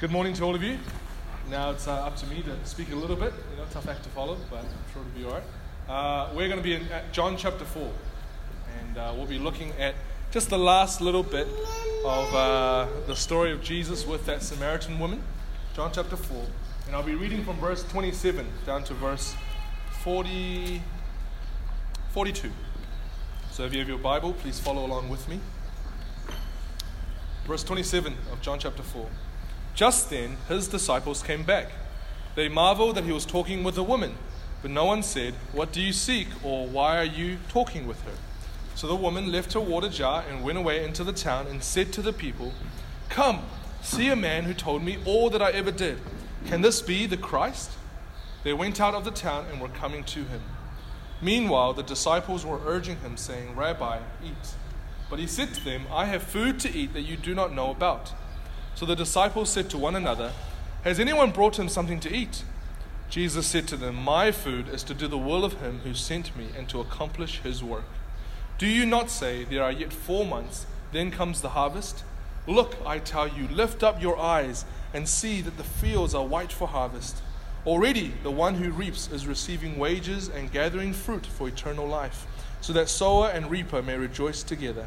Good morning to all of you. Now it's uh, up to me to speak a little bit. You know, tough act to follow, but I'm sure it'll be all right. Uh, we're going to be in John chapter 4, and uh, we'll be looking at just the last little bit of uh, the story of Jesus with that Samaritan woman. John chapter 4. And I'll be reading from verse 27 down to verse 40, 42. So if you have your Bible, please follow along with me. Verse 27 of John chapter 4. Just then, his disciples came back. They marveled that he was talking with a woman, but no one said, What do you seek? or Why are you talking with her? So the woman left her water jar and went away into the town and said to the people, Come, see a man who told me all that I ever did. Can this be the Christ? They went out of the town and were coming to him. Meanwhile, the disciples were urging him, saying, Rabbi, eat. But he said to them, I have food to eat that you do not know about. So the disciples said to one another, Has anyone brought him something to eat? Jesus said to them, My food is to do the will of him who sent me and to accomplish his work. Do you not say, There are yet four months, then comes the harvest? Look, I tell you, lift up your eyes and see that the fields are white for harvest. Already the one who reaps is receiving wages and gathering fruit for eternal life, so that sower and reaper may rejoice together.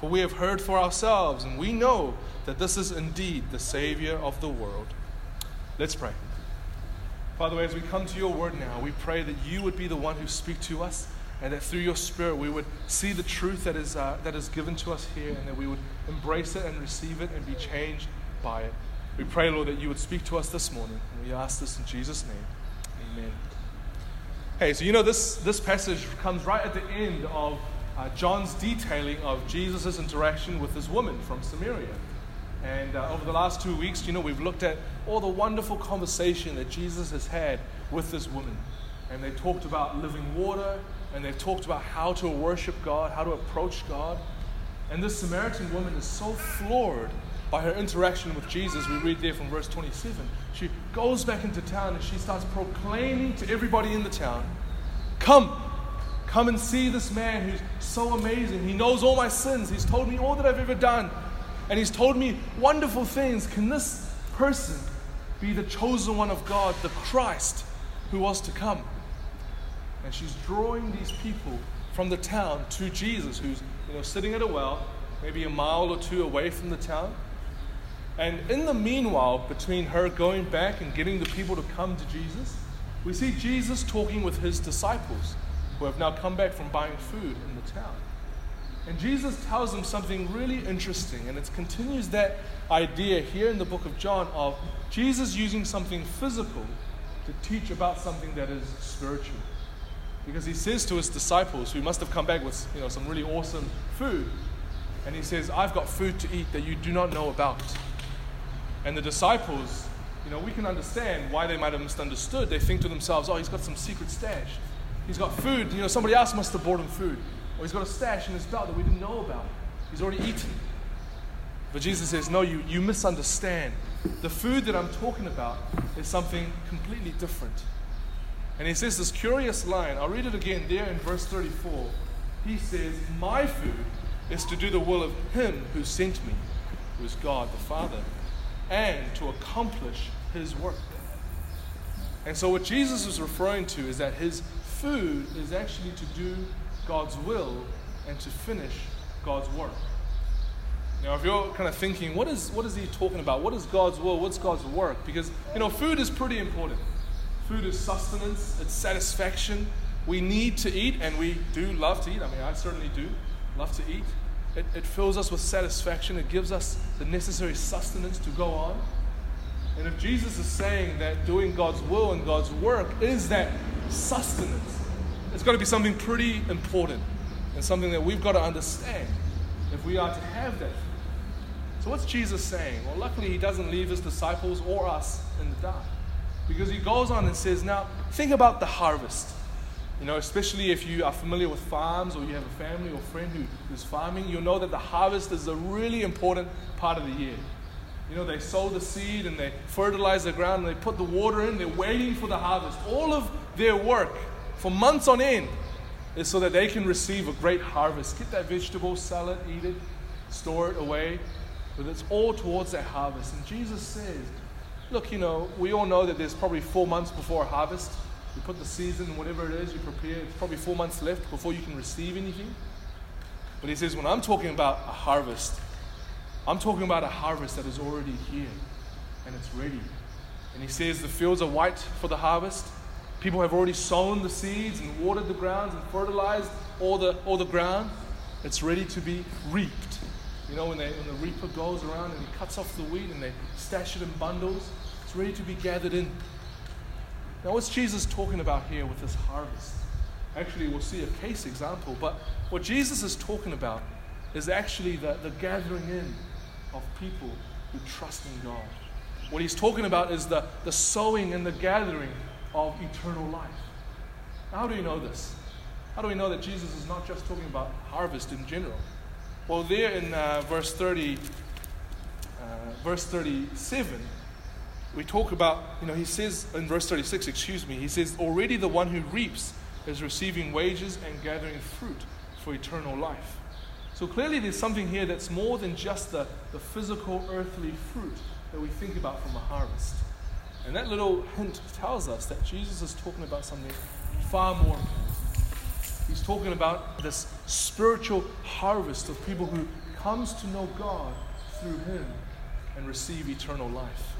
for we have heard for ourselves, and we know that this is indeed the Savior of the world. Let's pray. Father, as we come to your word now, we pray that you would be the one who speak to us, and that through your Spirit we would see the truth that is, uh, that is given to us here, and that we would embrace it and receive it and be changed by it. We pray, Lord, that you would speak to us this morning, and we ask this in Jesus' name. Amen. Hey, so you know this, this passage comes right at the end of uh, John's detailing of Jesus' interaction with this woman from Samaria. And uh, over the last two weeks, you know, we've looked at all the wonderful conversation that Jesus has had with this woman. And they talked about living water, and they've talked about how to worship God, how to approach God. And this Samaritan woman is so floored by her interaction with Jesus. We read there from verse 27. She goes back into town and she starts proclaiming to everybody in the town Come, come and see this man who's so amazing. He knows all my sins. He's told me all that I've ever done. And he's told me wonderful things. Can this person be the chosen one of God, the Christ who was to come? And she's drawing these people from the town to Jesus, who's you know, sitting at a well, maybe a mile or two away from the town. And in the meanwhile, between her going back and getting the people to come to Jesus, we see Jesus talking with his disciples who have now come back from buying food in the town. And Jesus tells them something really interesting, and it continues that idea here in the book of John of Jesus using something physical to teach about something that is spiritual. Because he says to his disciples, who must have come back with you know, some really awesome food, and he says, I've got food to eat that you do not know about. And the disciples, you know, we can understand why they might have misunderstood. They think to themselves, oh, he's got some secret stash. He's got food. You know, somebody else must have brought him food. Or he's got a stash in his belt that we didn't know about. He's already eaten. But Jesus says, no, you, you misunderstand. The food that I'm talking about is something completely different. And he says this curious line. I'll read it again there in verse 34. He says, My food is to do the will of him who sent me, who is God the Father and to accomplish his work. And so, what Jesus is referring to is that his food is actually to do God's will and to finish God's work. Now, if you're kind of thinking, what is, what is he talking about? What is God's will? What's God's work? Because, you know, food is pretty important. Food is sustenance, it's satisfaction. We need to eat, and we do love to eat. I mean, I certainly do love to eat. It, it fills us with satisfaction. It gives us the necessary sustenance to go on. And if Jesus is saying that doing God's will and God's work is that sustenance, it's got to be something pretty important and something that we've got to understand if we are to have that. So, what's Jesus saying? Well, luckily, he doesn't leave his disciples or us in the dark. Because he goes on and says, Now, think about the harvest. You know, especially if you are familiar with farms or you have a family or friend who's farming, you'll know that the harvest is a really important part of the year. You know, they sow the seed and they fertilize the ground and they put the water in, they're waiting for the harvest. All of their work for months on end is so that they can receive a great harvest. Get that vegetable, sell it, eat it, store it away. But it's all towards that harvest. And Jesus says, look, you know, we all know that there's probably four months before harvest. You put the season, whatever it is, you prepare. It's probably four months left before you can receive anything. But he says, when I'm talking about a harvest, I'm talking about a harvest that is already here and it's ready. And he says, the fields are white for the harvest. People have already sown the seeds and watered the grounds and fertilized all the, all the ground. It's ready to be reaped. You know, when, they, when the reaper goes around and he cuts off the wheat and they stash it in bundles, it's ready to be gathered in. Now, what's Jesus talking about here with this harvest? Actually, we'll see a case example, but what Jesus is talking about is actually the, the gathering in of people who trust in God. What he's talking about is the, the sowing and the gathering of eternal life. How do we know this? How do we know that Jesus is not just talking about harvest in general? Well, there in uh, verse 30, uh, verse 37, we talk about, you know, he says in verse 36, excuse me, he says, Already the one who reaps is receiving wages and gathering fruit for eternal life. So clearly, there's something here that's more than just the, the physical earthly fruit that we think about from a harvest. And that little hint tells us that Jesus is talking about something far more important. He's talking about this spiritual harvest of people who comes to know God through him and receive eternal life.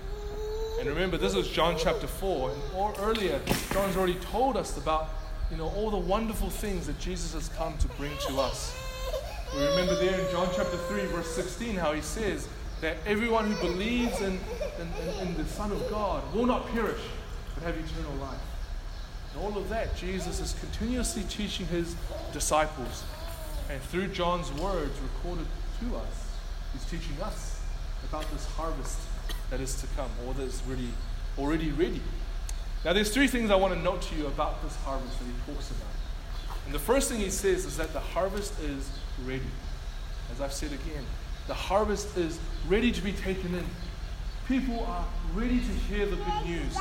And remember, this is John chapter 4. And or earlier, John's already told us about you know, all the wonderful things that Jesus has come to bring to us. We remember there in John chapter 3, verse 16, how he says that everyone who believes in, in, in, the Son of God will not perish, but have eternal life. And all of that, Jesus is continuously teaching his disciples. And through John's words recorded to us, he's teaching us about this harvest that is to come, or that is really already ready. Now, there's three things I want to note to you about this harvest that he talks about. And the first thing he says is that the harvest is ready. As I've said again, the harvest is ready to be taken in. People are ready to hear the good news.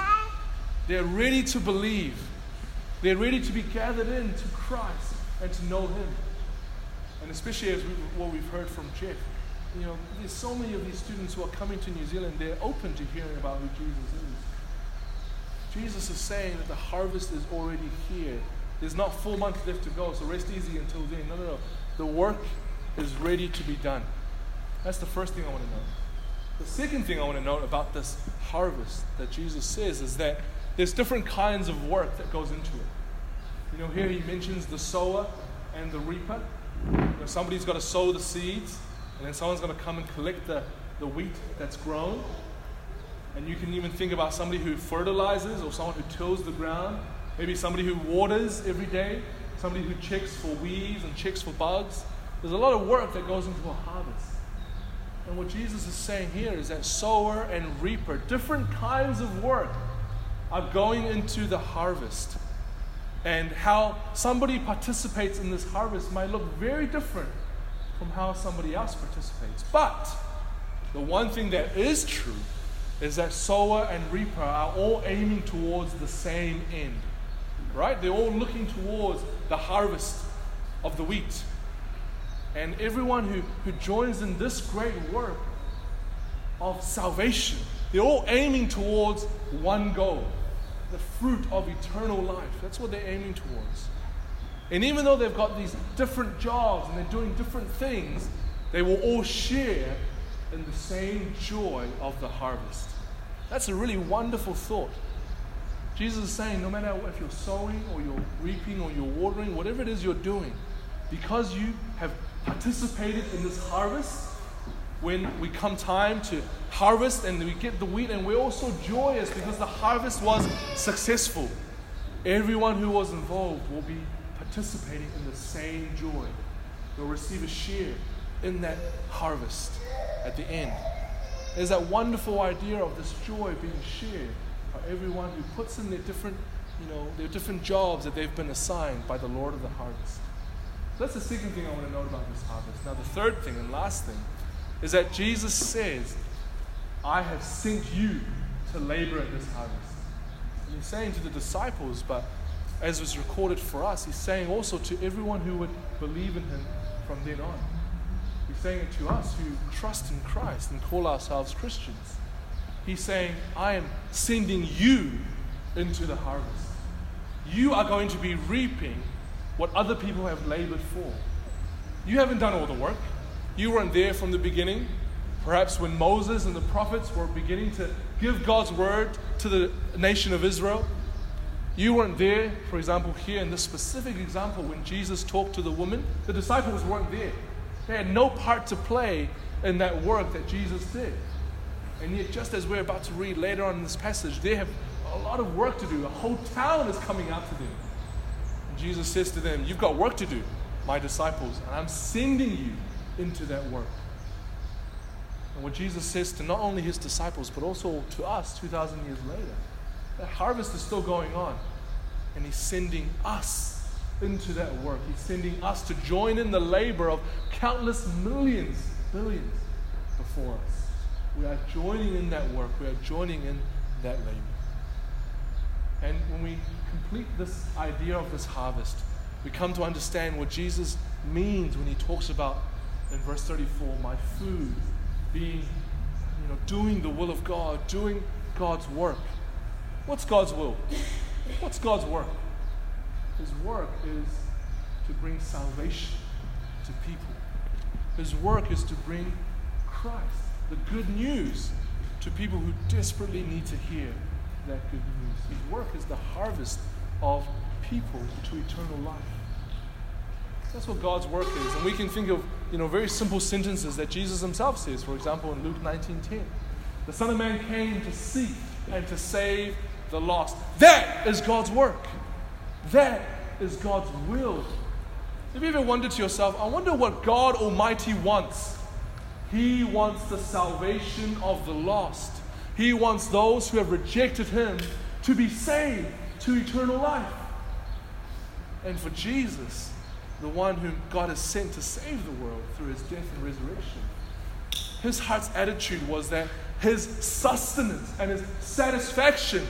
They're ready to believe. They're ready to be gathered in to Christ and to know Him. And especially as we, what we've heard from Jeff, you know, there's so many of these students who are coming to New Zealand, they're open to hearing about who Jesus is. Jesus is saying that the harvest is already here. There's not four months left to go, so rest easy until then. No, no, no. The work is ready to be done. That's the first thing I want to know. The second thing I want to note about this harvest that Jesus says is that there's different kinds of work that goes into it. You know, here he mentions the sower and the reaper. You know, somebody's got to sow the seeds, and then someone's going to come and collect the, the wheat that's grown. And you can even think about somebody who fertilizes or someone who tills the ground. Maybe somebody who waters every day, somebody who checks for weeds and checks for bugs. There's a lot of work that goes into a harvest. And what Jesus is saying here is that sower and reaper, different kinds of work, are going into the harvest. And how somebody participates in this harvest might look very different from how somebody else participates. But the one thing that is true is that sower and reaper are all aiming towards the same end. Right? They're all looking towards the harvest of the wheat. And everyone who, who joins in this great work of salvation, they're all aiming towards one goal the fruit of eternal life. That's what they're aiming towards. And even though they've got these different jobs and they're doing different things, they will all share in the same joy of the harvest. That's a really wonderful thought. Jesus is saying no matter if you're sowing or you're reaping or you're watering, whatever it is you're doing, because you have participated in this harvest, when we come time to harvest and we get the wheat, and we're also joyous because the harvest was successful. Everyone who was involved will be participating in the same joy. They'll receive a share in that harvest at the end. There's that wonderful idea of this joy being shared are everyone who puts in their different, you know, their different jobs that they've been assigned by the Lord of the harvest. That's the second thing I want to note about this harvest. Now, the third thing and last thing is that Jesus says, I have sent you to labor at this harvest. And he's saying to the disciples, but as was recorded for us, he's saying also to everyone who would believe in him from then on. He's saying it to us who trust in Christ and call ourselves Christians. He's saying, I am sending you into the harvest. You are going to be reaping what other people have labored for. You haven't done all the work. You weren't there from the beginning. Perhaps when Moses and the prophets were beginning to give God's word to the nation of Israel. You weren't there, for example, here in this specific example, when Jesus talked to the woman. The disciples weren't there. They had no part to play in that work that Jesus did. And yet, just as we're about to read later on in this passage, they have a lot of work to do. A whole town is coming out to them. And Jesus says to them, You've got work to do, my disciples, and I'm sending you into that work. And what Jesus says to not only his disciples, but also to us 2,000 years later, the harvest is still going on. And he's sending us into that work. He's sending us to join in the labor of countless millions, billions before us. We are joining in that work. We are joining in that labor. And when we complete this idea of this harvest, we come to understand what Jesus means when he talks about in verse 34 my food being, you know, doing the will of God, doing God's work. What's God's will? What's God's work? His work is to bring salvation to people. His work is to bring Christ, the good news, to people who desperately need to hear that good news. His work is the harvest of people to eternal life. That's what God's work is. And we can think of, you know, very simple sentences that Jesus himself says. For example, in Luke 19:10, the Son of Man came to seek and to save the lost. That is God's work. That is God's will. Have you ever wondered to yourself, I wonder what God Almighty wants? He wants the salvation of the lost. He wants those who have rejected Him to be saved to eternal life. And for Jesus, the one whom God has sent to save the world through his death and resurrection. His heart's attitude was that his sustenance and his satisfaction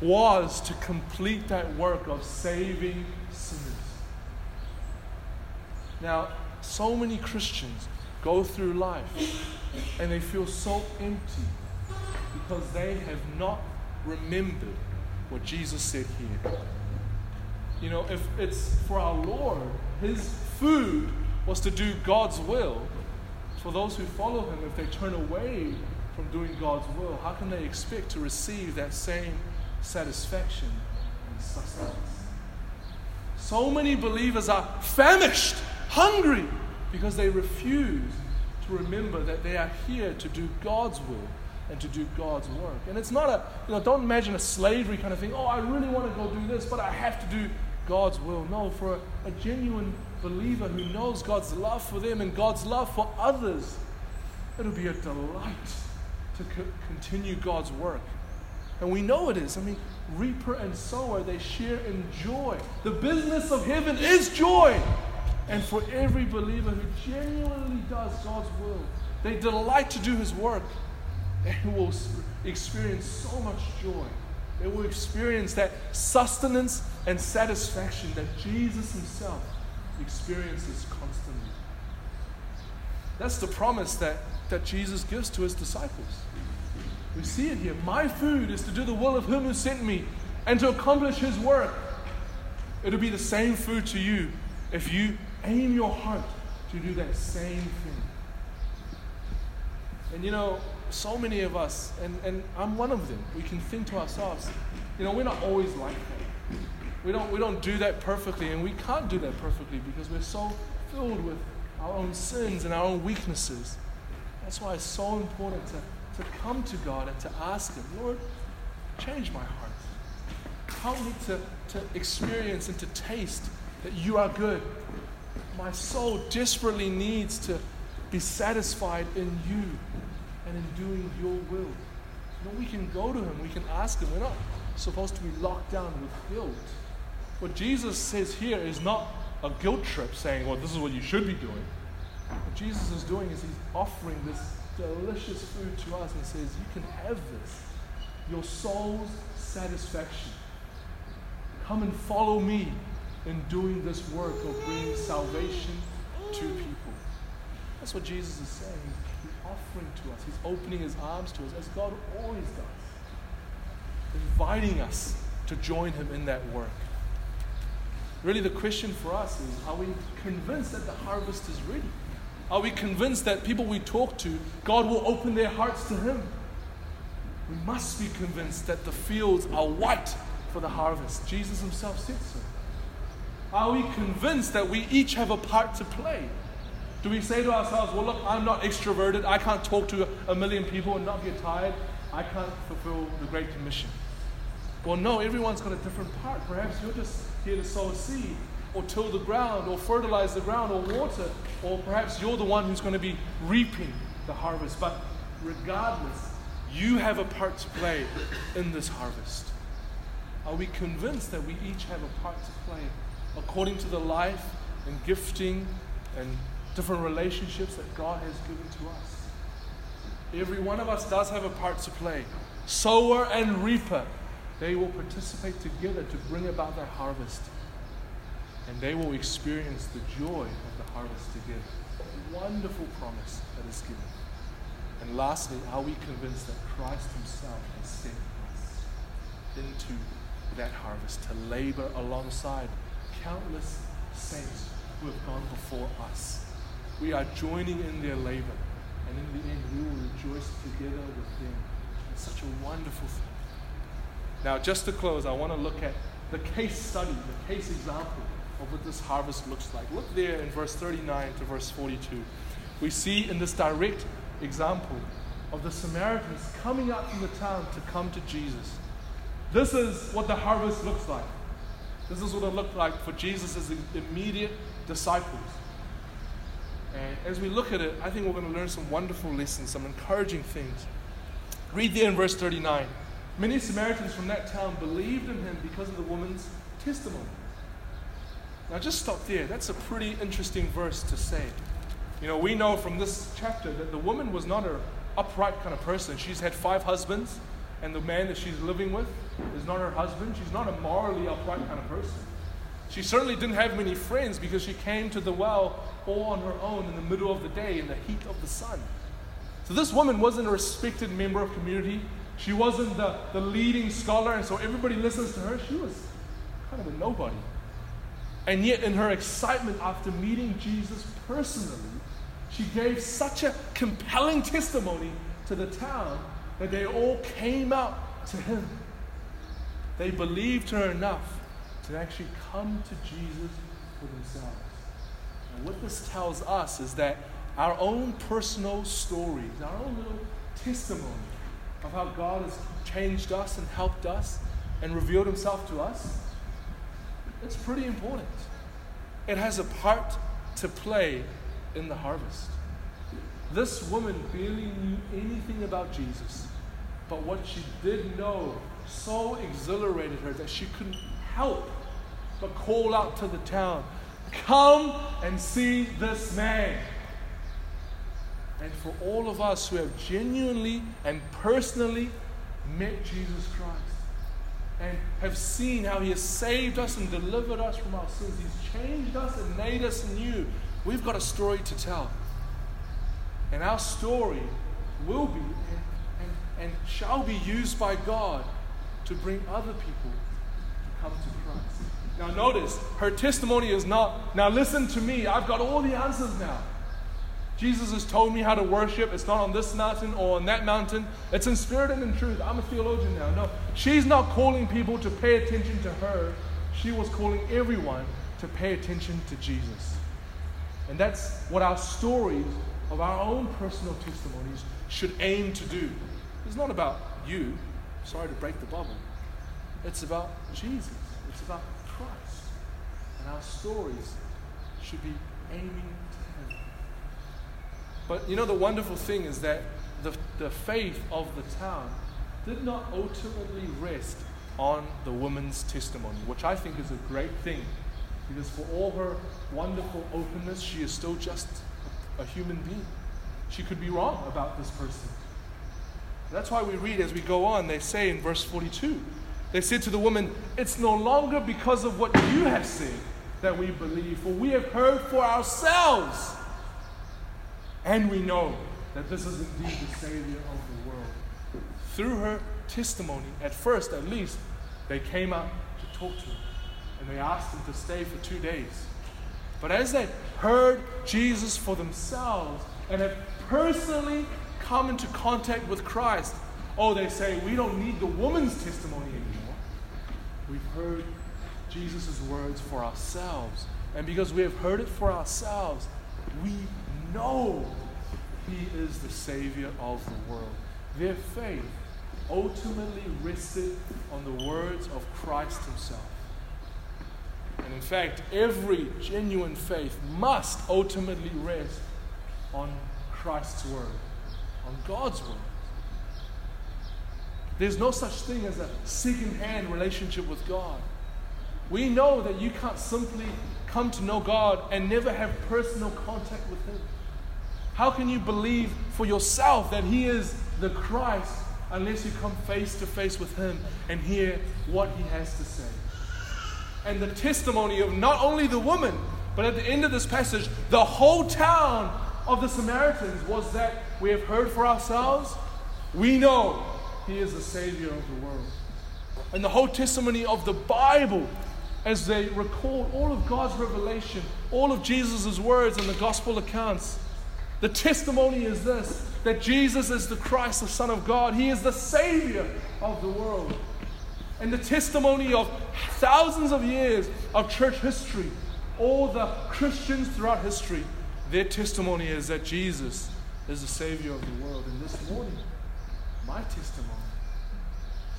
was to complete that work of saving sinners. Now, so many Christians go through life and they feel so empty because they have not remembered what Jesus said here. You know, if it's for our Lord, His food was to do God's will. For those who follow Him, if they turn away from doing God's will, how can they expect to receive that same satisfaction and sustenance? So many believers are famished, hungry, because they refuse to remember that they are here to do God's will and to do God's work. And it's not a, you know, don't imagine a slavery kind of thing. Oh, I really want to go do this, but I have to do God's will. No, for a, a genuine believer who knows God's love for them and God's love for others, it'll be a delight to co- continue God's work. And we know it is. I mean, reaper and sower, they share in joy. The business of heaven is joy. And for every believer who genuinely does God's will, they delight to do his work they will experience so much joy. They will experience that sustenance and satisfaction that Jesus himself experiences constantly. That's the promise that, that Jesus gives to his disciples. We see it here. My food is to do the will of him who sent me and to accomplish his work. It'll be the same food to you if you aim your heart to do that same thing. And you know, so many of us, and, and I'm one of them, we can think to ourselves, you know, we're not always like that. We don't, we don't do that perfectly, and we can't do that perfectly because we're so filled with our own sins and our own weaknesses. That's why it's so important to, to come to God and to ask Him, Lord, change my heart. Help me to, to experience and to taste that you are good. My soul desperately needs to be satisfied in you and in doing your will. You know, we can go to him, we can ask him. We're not supposed to be locked down with guilt. What Jesus says here is not a guilt trip saying, well, this is what you should be doing. What Jesus is doing is he's offering this delicious food to us and says, you can have this. Your soul's satisfaction. Come and follow me in doing this work of bringing salvation to people. That's what Jesus is saying. He's offering to us, He's opening His arms to us, as God always does, inviting us to join Him in that work. Really, the question for us is are we convinced that the harvest is ready? Are we convinced that people we talk to, God will open their hearts to Him? We must be convinced that the fields are white for the harvest. Jesus Himself said so. Are we convinced that we each have a part to play? Do we say to ourselves, well, look, I'm not extroverted. I can't talk to a million people and not get tired. I can't fulfill the Great Commission. Well, no, everyone's got a different part. Perhaps you're just here to sow a seed, or till the ground, or fertilize the ground, or water, or perhaps you're the one who's going to be reaping the harvest. But regardless, you have a part to play in this harvest. Are we convinced that we each have a part to play according to the life and gifting and different relationships that God has given to us? Every one of us does have a part to play. Sower and reaper, they will participate together to bring about their harvest. And they will experience the joy of the harvest together. A wonderful promise that is given. And lastly, are we convinced that Christ Himself has sent us into that harvest to labor alongside countless saints who have gone before us? We are joining in their labor, and in the end, we will rejoice together with them. It's such a wonderful thing. Now, just to close, I want to look at the case study, the case example of what this harvest looks like. Look there in verse 39 to verse 42. We see in this direct example of the Samaritans coming out from the town to come to Jesus. This is what the harvest looks like. This is what it looked like for Jesus' immediate disciples. And as we look at it, I think we're going to learn some wonderful lessons, some encouraging things. Read there in verse 39. Many Samaritans from that town believed in him because of the woman's testimony. Now, just stop there. That's a pretty interesting verse to say. You know, we know from this chapter that the woman was not an upright kind of person. She's had five husbands, and the man that she's living with is not her husband. She's not a morally upright kind of person. She certainly didn't have many friends because she came to the well all on her own in the middle of the day in the heat of the sun. So this woman wasn't a respected member of community. She wasn't the, the leading scholar, and so everybody listens to her. She was kind of a nobody. And yet, in her excitement after meeting Jesus personally, she gave such a compelling testimony to the town that they all came out to him. They believed her enough to actually come to Jesus for themselves. And what this tells us is that our own personal stories, our own little testimony of how God has changed us and helped us and revealed himself to us, it's pretty important. It has a part to play in the harvest. This woman barely knew anything about Jesus, but what she did know so exhilarated her that she couldn't help but call out to the town, Come and see this man. And for all of us who have genuinely and personally met Jesus Christ and have seen how he has saved us and delivered us from our sins, he's changed us and made us new, we've got a story to tell. And our story will be and, shall be used by God to bring other people to come to Christ. Now, notice, her testimony is not, now listen to me, I've got all the answers now. Jesus has told me how to worship. It's not on this mountain or on that mountain. It's in spirit and in truth. I'm a theologian now. No, she's not calling people to pay attention to her. She was calling everyone to pay attention to Jesus. And that's what our stories of our own personal testimonies should aim to do. It's not about you. Sorry to break the bubble. It's about Jesus. It's about Christ. And our stories should be aiming to Him. But you know, the wonderful thing is that the, the faith of the town did not ultimately rest on the woman's testimony, which I think is a great thing because for all her wonderful openness, she is still just a human being. She could be wrong about this person. That's why we read as we go on, they say in verse 42, they said to the woman, It's no longer because of what you have said that we believe, for we have heard for ourselves. And we know that this is indeed the Savior of the world. Through her testimony, at first at least, they came up to talk to him and they asked him to stay for two days. But as they heard Jesus for themselves and have personally come into contact with Christ, oh, they say, we don't need the woman's testimony anymore. We've heard Jesus' words for ourselves. And because we have heard it for ourselves, we know he is the Savior of the world. Their faith ultimately rested on the words of Christ Himself. And in fact, every genuine faith must ultimately rest on Christ's Word, on God's Word. There's no such thing as a second hand relationship with God. We know that you can't simply come to know God and never have personal contact with Him. How can you believe for yourself that He is the Christ unless you come face to face with Him and hear what He has to say? And the testimony of not only the woman, but at the end of this passage, the whole town of the Samaritans was that we have heard for ourselves, we know He is the Savior of the world. And the whole testimony of the Bible as they record all of God's revelation, all of Jesus' words and the gospel accounts the testimony is this that Jesus is the Christ, the Son of God. He is the Savior of the world. And the testimony of thousands of years of church history, all the Christians throughout history, their testimony is that Jesus is the Savior of the world. And this morning, my testimony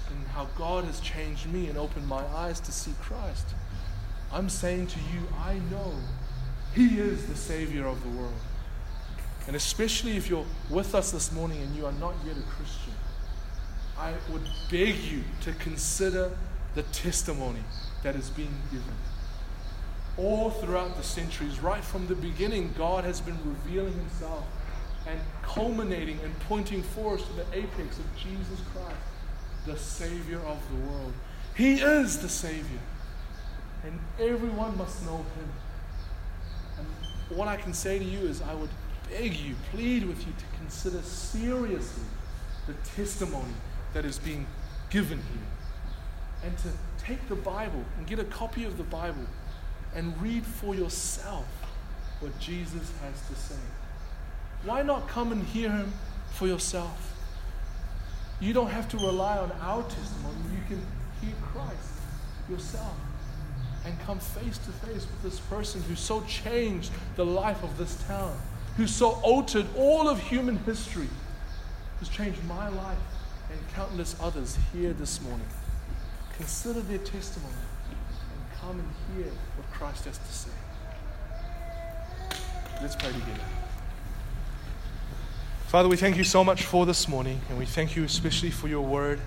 and how God has changed me and opened my eyes to see Christ. I'm saying to you, I know He is the Savior of the world. And especially if you're with us this morning and you are not yet a Christian, I would beg you to consider the testimony that is being given. All throughout the centuries, right from the beginning, God has been revealing Himself and culminating and pointing forward to the apex of Jesus Christ, the Savior of the world. He is the Savior, and everyone must know Him. And what I can say to you is, I would beg you, plead with you to consider seriously the testimony that is being given here. And to take the Bible and get a copy of the Bible and read for yourself what Jesus has to say. Why not come and hear him for yourself? You don't have to rely on our testimony. You can hear Christ yourself and come face to face with this person who so changed the life of this town who so altered all of human history, who's changed my life and countless others here this morning. Consider their testimony come and hear what Christ has to say. Let's pray together. Father, we thank you so much for this morning, and we thank you especially for your word.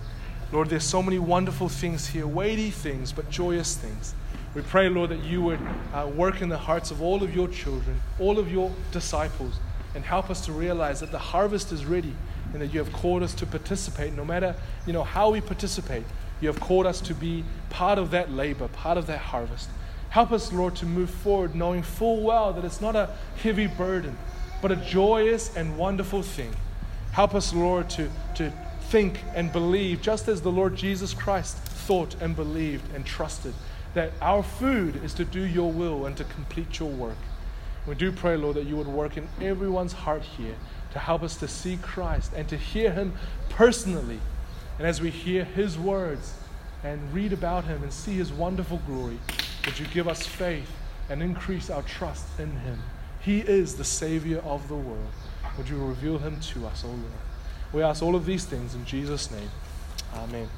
Lord, there's so many wonderful things here, weighty things, but joyous things. We pray, Lord, that you would uh, work in the hearts of all of your children, all of your disciples, and help us to realize that the harvest is ready and that you have called us to participate. No matter you know how we participate, you have called us to be part of that labor, part of that harvest. Help us, Lord, to move forward knowing full well that it's not a heavy burden, but a joyous and wonderful thing. Help us, Lord, to, to think and believe just as the Lord Jesus Christ thought and believed and trusted that our food is to do your will and to complete your work. We do pray, Lord, that you would work in everyone's heart here to help us to see Christ and to hear him personally. And as we hear his words and read about him and see his wonderful glory, would you give us faith and increase our trust in him? He is the Savior of the world. Would you reveal him to us, O Lord? We ask all of these things in Jesus' name. Amen.